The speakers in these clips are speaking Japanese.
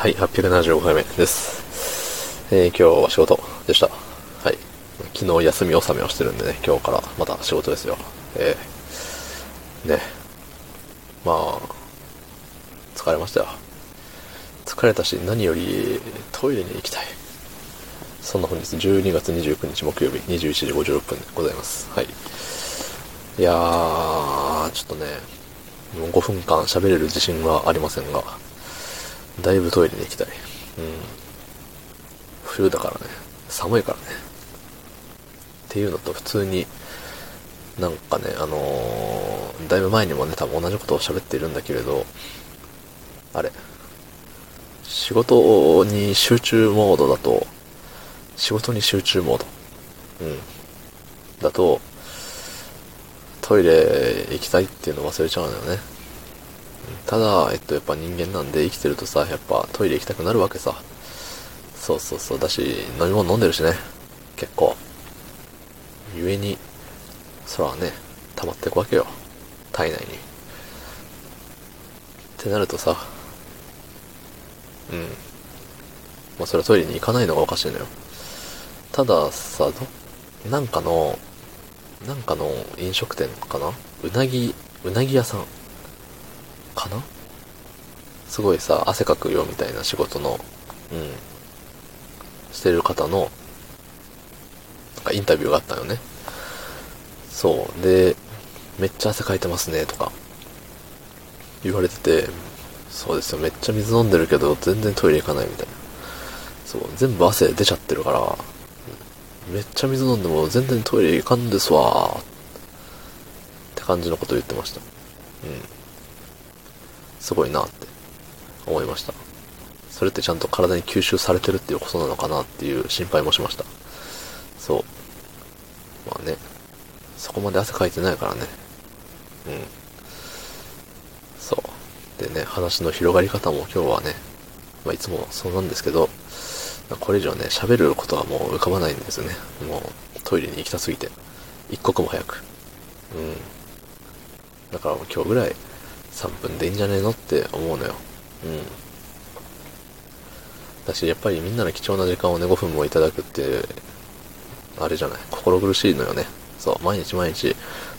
はい、875回目です。えー、今日は仕事でした。はい。昨日休み納めをしてるんでね、今日からまた仕事ですよ。えー、ね。まあ、疲れましたよ。疲れたし、何よりトイレに行きたい。そんな本日12月29日木曜日21時56分でございます。はい。いやー、ちょっとね、もう5分間喋れる自信はありませんが、だいぶトイレに行きたい。うん。冬だからね。寒いからね。っていうのと普通に、なんかね、あのー、だいぶ前にもね、多分同じことを喋っているんだけれど、あれ。仕事に集中モードだと、仕事に集中モード。うん。だと、トイレ行きたいっていうの忘れちゃうのよね。ただ、えっと、やっぱ人間なんで生きてるとさ、やっぱトイレ行きたくなるわけさ。そうそうそう。だし、飲み物飲んでるしね。結構。故に、そらね、溜まっていくわけよ。体内に。ってなるとさ、うん。まあ、それはトイレに行かないのがおかしいのよ。たださ、ど、なんかの、なんかの飲食店かな？うなぎ、うなぎ屋さんかな？すごいさ、汗かくよみたいな仕事の、うん、してる方の、なんかインタビューがあったよね。そう。で、めっちゃ汗かいてますね、とか、言われてて、そうですよ、めっちゃ水飲んでるけど、全然トイレ行かないみたいな。そう、全部汗出ちゃってるから、めっちゃ水飲んでも全然トイレ行かんですわって感じのこと言ってました。うん。すごいなって思いました。それってちゃんと体に吸収されてるっていうことなのかなっていう心配もしました。そう。まあね、そこまで汗かいてないからね。うん。そう。でね、話の広がり方も今日はね、まあいつもそうなんですけど、これ以上ね、喋ることはもう浮かばないんですよね。もうトイレに行きたすぎて。一刻も早く。うん。だからもう今日ぐらい3分でいいんじゃねえのって思うのよ。うん。だし、やっぱりみんなの貴重な時間をね、5分もいただくって、あれじゃない、心苦しいのよね。そう、毎日毎日、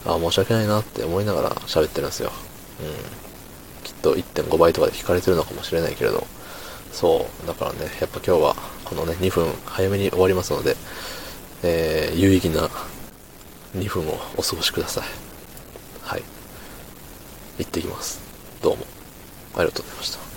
あ、申し訳ないなって思いながら喋ってるんですよ。うん。きっと1.5倍とかで聞かれてるのかもしれないけれど、そう、だからね、やっぱ今日は、このね、2分早めに終わりますので、えー、有意義な2分をお過ごしください。はい。行ってきます。どうも。ありがとうございました。